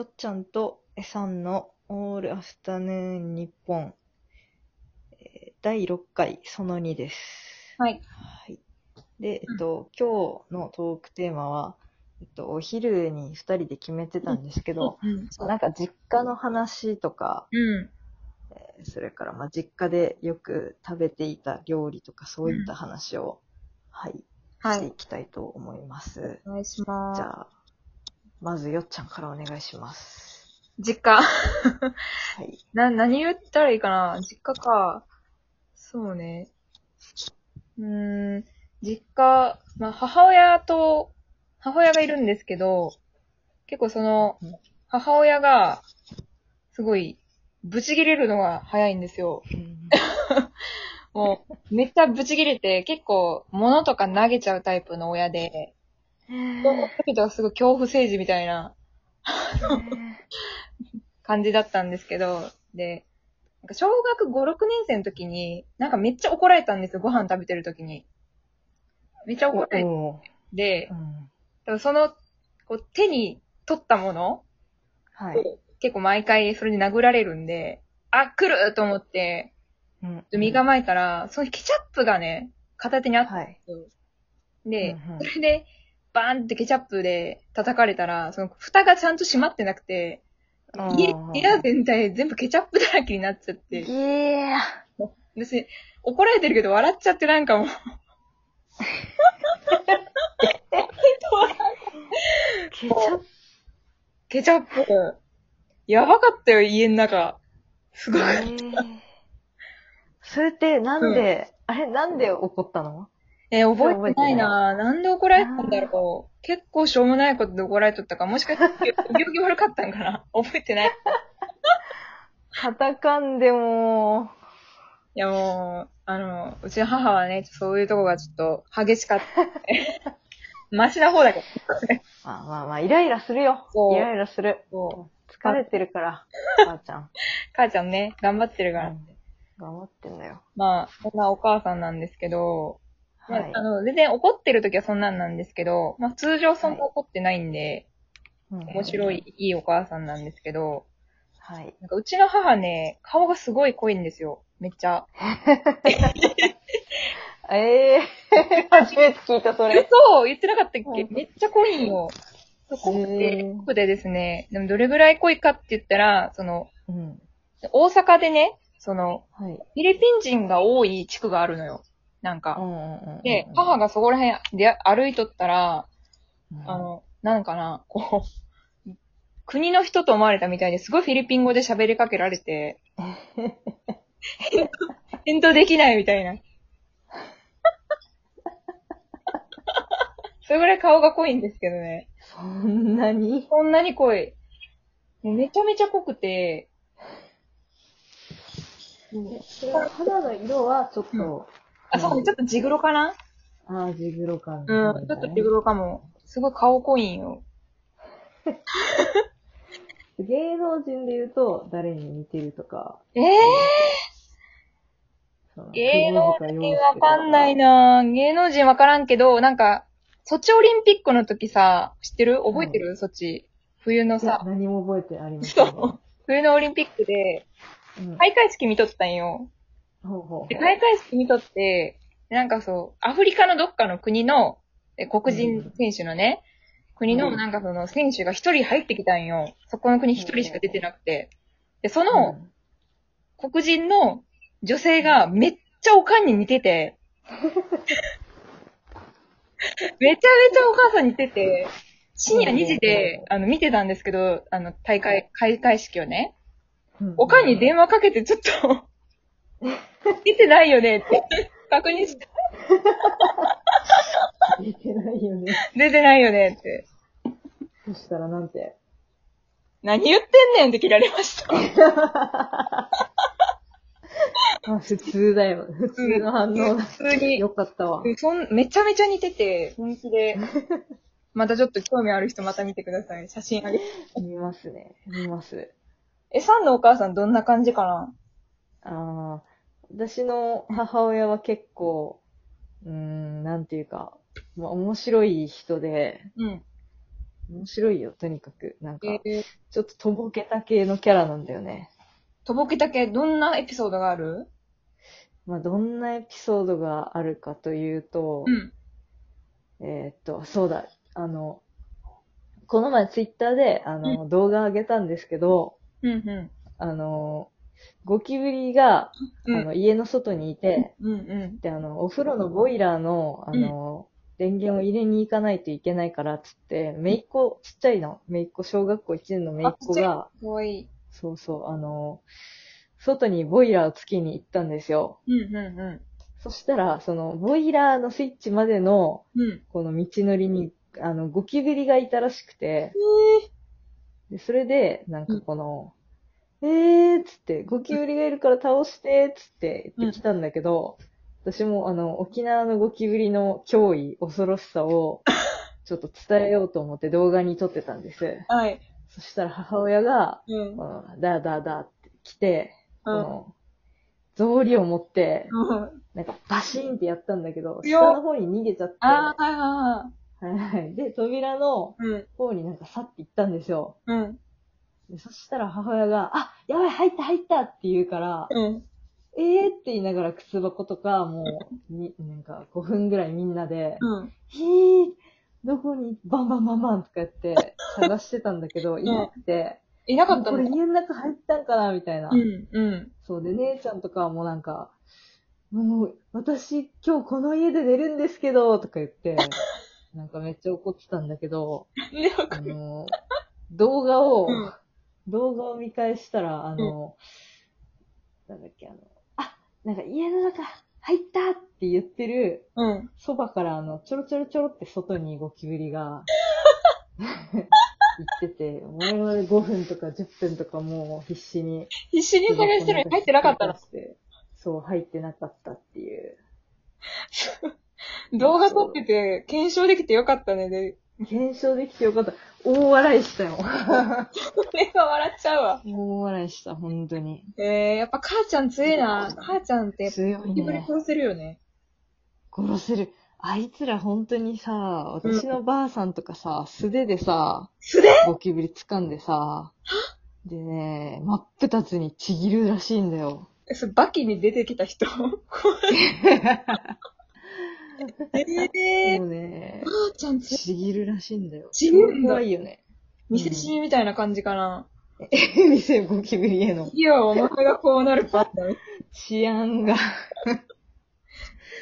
よっちゃんとえさんのオールアフタヌーン日本、えー第6回その2です。はい。はい。で、えっと、今日のトークテーマは、えっと、お昼に2人で決めてたんですけど、うん。なんか実家の話とか、うん。えーそれからまあ実家でよく食べていた料理とかそういった話を、はい、はいしてい。きたいと思います。お願いします。じゃあ、まずよっちゃんからお願いします。実家。はい。な、何言ったらいいかな？実家か。そうね。うーん、実家、まあ、母親と、母親がいるんですけど、結構そのうん、母親が、すごい、ブチ切れるのが早いんですよ。もう、めっちゃブチ切れて、結構、物とか投げちゃうタイプの親で、時とはすごい恐怖政治みたいな感じだったんですけど、で、なんか小学5、6年生の時に、なんかめっちゃ怒られたんですよ、ご飯食べてる時に。めっちゃ怒られおて、ーうんその、こう手に取ったものはい。結構毎回それで殴られるんで、あ、来ると思って、うん身構えたら、そのケチャップがね、片手にあったんはい。ですよ。で、うんうんそれで、バーンってケチャップで叩かれたら、その蓋がちゃんと閉まってなくて、家うん部屋全体全部ケチャップだらけになっちゃって、いや私、怒られてるけど笑っちゃってなんかもう。ケチャップ。ケチャップ、やばかったよ、家の中。すごい。えーそれってなんで、あれなんで怒ったの？えー覚えてないななんで怒られたんだろう。結構しょうもないことで怒られとったか、もしかして、病気悪かったんかな 覚えてない。いカタカンでも、やもう、あの、うちの母はね、そういうとこがちょっと激しかった。マシな方だけど。まあまあまあ、イライラするよ。そうイライラする。そう。疲れてるから、母ちゃん。母ちゃんね、頑張ってるから。頑張ってんだよ。まあ、そんなお母さんなんですけど、まあはいあ。の、全然怒ってる時はそんなんなんですけど、まあ通常そんな怒ってないんで、面白い、。いいお母さんなんですけど、はい。なんかうちの母ね、顔がすごい濃いんですよ。めっちゃ。え えー、初めて聞いた、それ。そう言ってなかったっけ？うんめっちゃ濃いんよ。濃くへて、ー濃くてですね、でもどれぐらい濃いかって言ったら、その、うん。大阪でね、その、はい。フィリピン人が多い地区があるのよ。なんか。んうんうんで、母がそこら辺で歩いとったら、うんあ、の、なんかな、こう、国の人と思われたみたいですごいフィリピン語で喋りかけられて、返答できないみたいな。それぐらい顔が濃いんですけどね。そんなに？こんなに濃い。もうめちゃめちゃ濃くて、肌の色はちょっと、あ、そうね、ちょっとジグロかな？ああ、ジグロ感。うん、ちょっとジグロかも。すごい顔濃いんよ。芸能人で言うと、誰に似てるとか。ええその芸能人わかんないな。な芸能人わからんけど、なんか、ソチオリンピックの時さ、知ってる？覚えてる、ソチ。冬のさ、何も覚えてありません、ね。そう。冬のオリンピックで、うん。開会式見とったんよ。ほうほうで、開会式見とって、なんかそう、アフリカのどっかの国の、え黒人選手のね、国のうん。なんかその選手が一人入ってきたんよ。そこの国一人しか出てなくて。で、その黒人の女性がめっちゃおかんに似てて、めちゃめちゃお母さんに似てて、深夜2時で、あの、見てたんですけど、あの、大会、開会式をね、うん。おかんに電話かけてちょっと、出てないよねって確認して、出てないよね。出てないよねって。そしたらなんて？何言ってんねんって切られました。あ、普通だよ。普通の反応だ。普通によかったわ。そん、めちゃめちゃ似てて、本気で。またちょっと興味ある人また見てください。写真あげて。見ますね。見ます。え、サンのお母さんどんな感じかな？ああ、私の母親は結構、うーん、なんていうか、まあ、面白い人で、うん。面白いよ、とにかく。なんか、えー、ちょっととぼけた系のキャラなんだよね。とぼけた系、どんなエピソードがある？まあ、どんなエピソードがあるかというと、うん。えーっと、そうだ、あの、この前ツイッターで、あの、動画上げたんですけど、うん、うあの、ゴキブリが、ん。あの、家の外にいて、うん、うん。で、あの、お風呂のボイラーの、あの、電源を入れに行かないといけないから、つって、めいっ子、ちっちゃいの、めいっ子、小学校1年のめいっ子が、いい。そうそう、あの、外にボイラーをつけに行ったんですよ。うん、うそしたら、その、ボイラーのスイッチまでの、ん、うん。うん。この道のりに、あの、ゴキブリがいたらしくて、で、それで、なんかこの、えーっつって、ゴキブリがいるから倒して、つって言ってきたんだけど、私もあの、沖縄のゴキブリの脅威、恐ろしさを、ちょっと伝えようと思って動画に撮ってたんです。はい。そしたら母親が、うん。このだだだって来て、こうん。の、草履を持って、うんなんかバシーンってやったんだけど、下の方に逃げちゃって、ああ、はいははいはい。で、扉のいはい。方になんか去って行ったんですよ。うん。うん。でそしたら母親が、あ、やばい、入った、入ったって言うから、うん。えーって言いながら靴箱とか、もう、に、なんか5分ぐらいみんなで、うん。ひー、どこに、バンバンバンバンとかやって探してたんだけど、いなくて、いなかったこれの家の中入ったんかなみたいな。うん。うん。そうで、姉ちゃんとかはもうなんか、もう、私今日この家で寝るんですけど、とか言って、なんかめっちゃ怒ってたんだけど、で、あの、動画を、うん動画を見返したら、あの、なんだっけ、あの、あ、なんか家の中入ったって言ってる、うん。そばからあの、ちょろちょろちょろって外にゴキブリが、行ってて、我々5分とか10分とかもう必死に。必死に探してるのに入ってなかったの？そう、入ってなかったっていう。動画撮ってて、検証できてよかったね。で、検証できてよかった。大笑いしたよ。これが笑っちゃうわ。大笑いした、本当に。えー、やっぱ母ちゃん強いな。母ちゃんって、強いゴキブリね。殺せるよね。殺せる。あいつら本当にさ、私のばあさんとかさ、素手でさ、素手？ゴキブリ掴んでさ、でね、真っ二つにちぎるらしいんだよ。え、それバキに出てきた人？えー、もうね、母ちゃん。ちぎるらしいんだよ。ちぎるんだ怖いよね。見せしみたいな感じかな。店ゴキブリへのいや、お前がこうなるパターン。治安が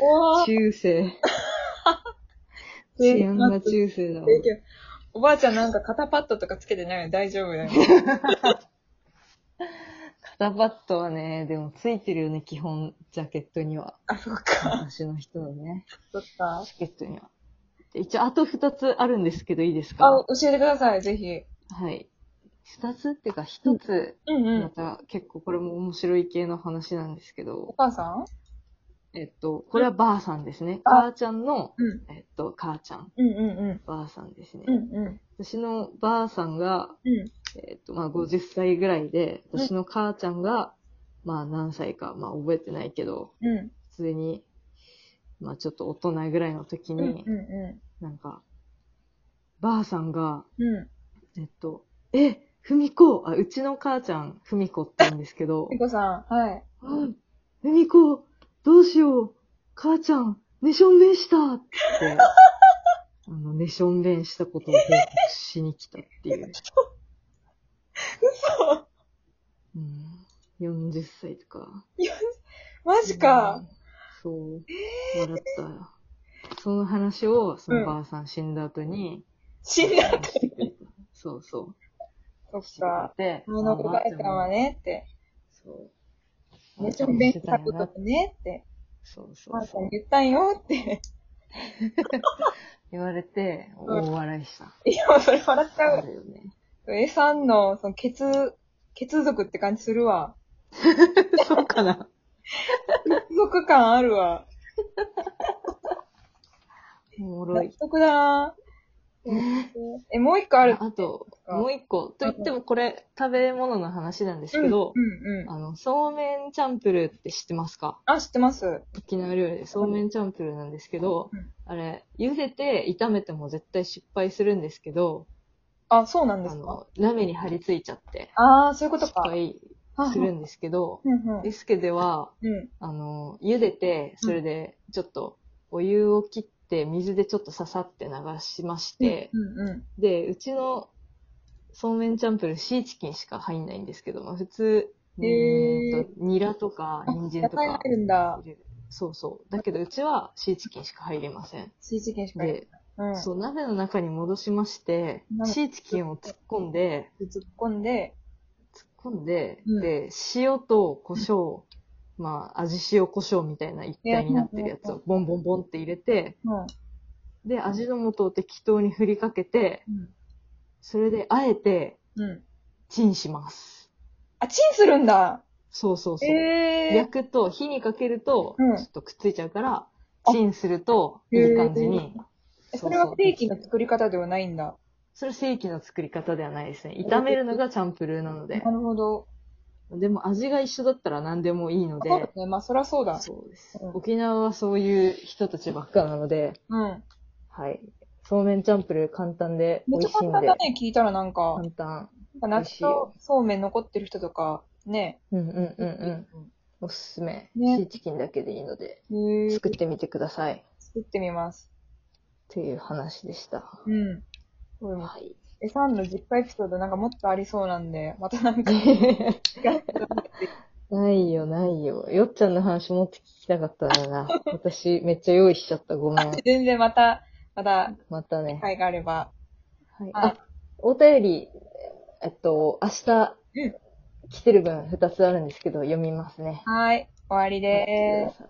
おー。中世。治安が中世だわ。おばあちゃんなんか肩パッドとかつけてないの大丈夫だよ。肩パッドはね、でもついてるよね、基本、ジャケットには。あ、そっか。私の人のね、そっか。ジャケットには。で一応、あと二つあるんですけど、いいですか？あ、教えてください、ぜひ。はい。二つっていうか、一つ、うんうん。また結構これも面白い系の話なんですけおど、母さん？えっと、これはばあさんですね。あ母ちゃんの、うん。えっと、母ちゃん、うんうんうん。ばあさんですね。うんうん。私のばあさんが、うん。えっと、まあ、50歳ぐらいで、うん私の母ちゃんが、まあ、何歳か、まあ、覚えてないけど、うん。普通に、まあ、ちょっと大人ぐらいの時うんに、うなんか、ばあさんが、ん。うん。えっと、え、ふみこあ、うちの母ちゃん、ふみこって言うんですけど み、こさん、はい。あふみこ、どうしよう、母ちゃん、寝しょんべんしたって、あの、寝しょんべんしたことを報告しに来たっていう。嘘うん。40歳とか。マジか。うん。そう。笑ったよ。その話を、そのばあさん死んだ後に、死んだ。してくれた。そうそう。そっか。て。あのおばあちゃんはね、って。そう。めちゃめちゃしたことだね、って。そうそおばあちゃんうそう。言ったんよ、って。言われて、うん大笑いした。いや、それ笑っちゃうわ。あるよね。えさんの、その、血、血族って感じするわ。そうかな。血族感あるわ。おもろい。納得だなえ、もう一個ある。あと、もう一個。と言ってもこれ、食べ物の話なんですけど、うんうんうん。あの、そうめんチャンプルーって知ってますか？あ、知ってます。沖縄料理でそうめんチャンプルーなんですけど、うんあれ、茹でて炒めても絶対失敗するんですけど、あ、そうなんですか？あの、鍋に張り付いちゃって、ああ、そういうことか。失敗するんですけど、うんうんエスケでは、うん。あの、茹でて、それでちょっとお湯を切って水でちょっとささって流しまして。で、うちのそうめんチャンプルーシーチキンしか入んないんですけど、まあ普通、うへーーんとニラとか人参とか入るんだ。そうそう。だけどうちはシーチキンしか入りません。シーチキンしか入る。で、うん。そう、鍋の中に戻しまして、鍋シーチキンを突っ込んで、突っ込んで、突っ込んで、うんで、塩と胡椒、まあ、味塩胡椒みたいな一体になってるやつをボンボンボンって入れて、うん。で、味の素を適当に振りかけて、うん。それで、あえて、うん。チンします。あ、チンするんだ。そうそうそう。ええ焼くと、火にかけると、うんちょっとくっついちゃうから、あチンすると、いい感じに。えそれは正規の作り方ではないんだ。それ正規の作り方ではないですね。炒めるのがチャンプルーなのでな。るほど。でも味が一緒だったら何でもいいので。そうですね。まあ、そりゃそうだ。そうですうん。沖縄はそういう人たちばっかなので、うん。はい。そうめんチャンプルー簡単で美めっちゃ味しいんで。簡単だね、聞いたらなんか。簡単。夏とそうめん残ってる人とか、ね。うんうんうんうん。おすすめ。ねシーチキンだけでいいので、作ってみてください。作ってみます。っていう話でした。うん。はい。え、さんの実家エピソードなんかもっとありそうなんで、またなんか、ないよ、ないよ。よっちゃんの話もっと聞きたかったな。私、めっちゃ用意しちゃった。ごめん。全然また、また、またね機。会があれば。はい。はいあ、お便り、えっと、明日うん、来てる分2つあるんですけど、読みますね。はい。終わりでーす。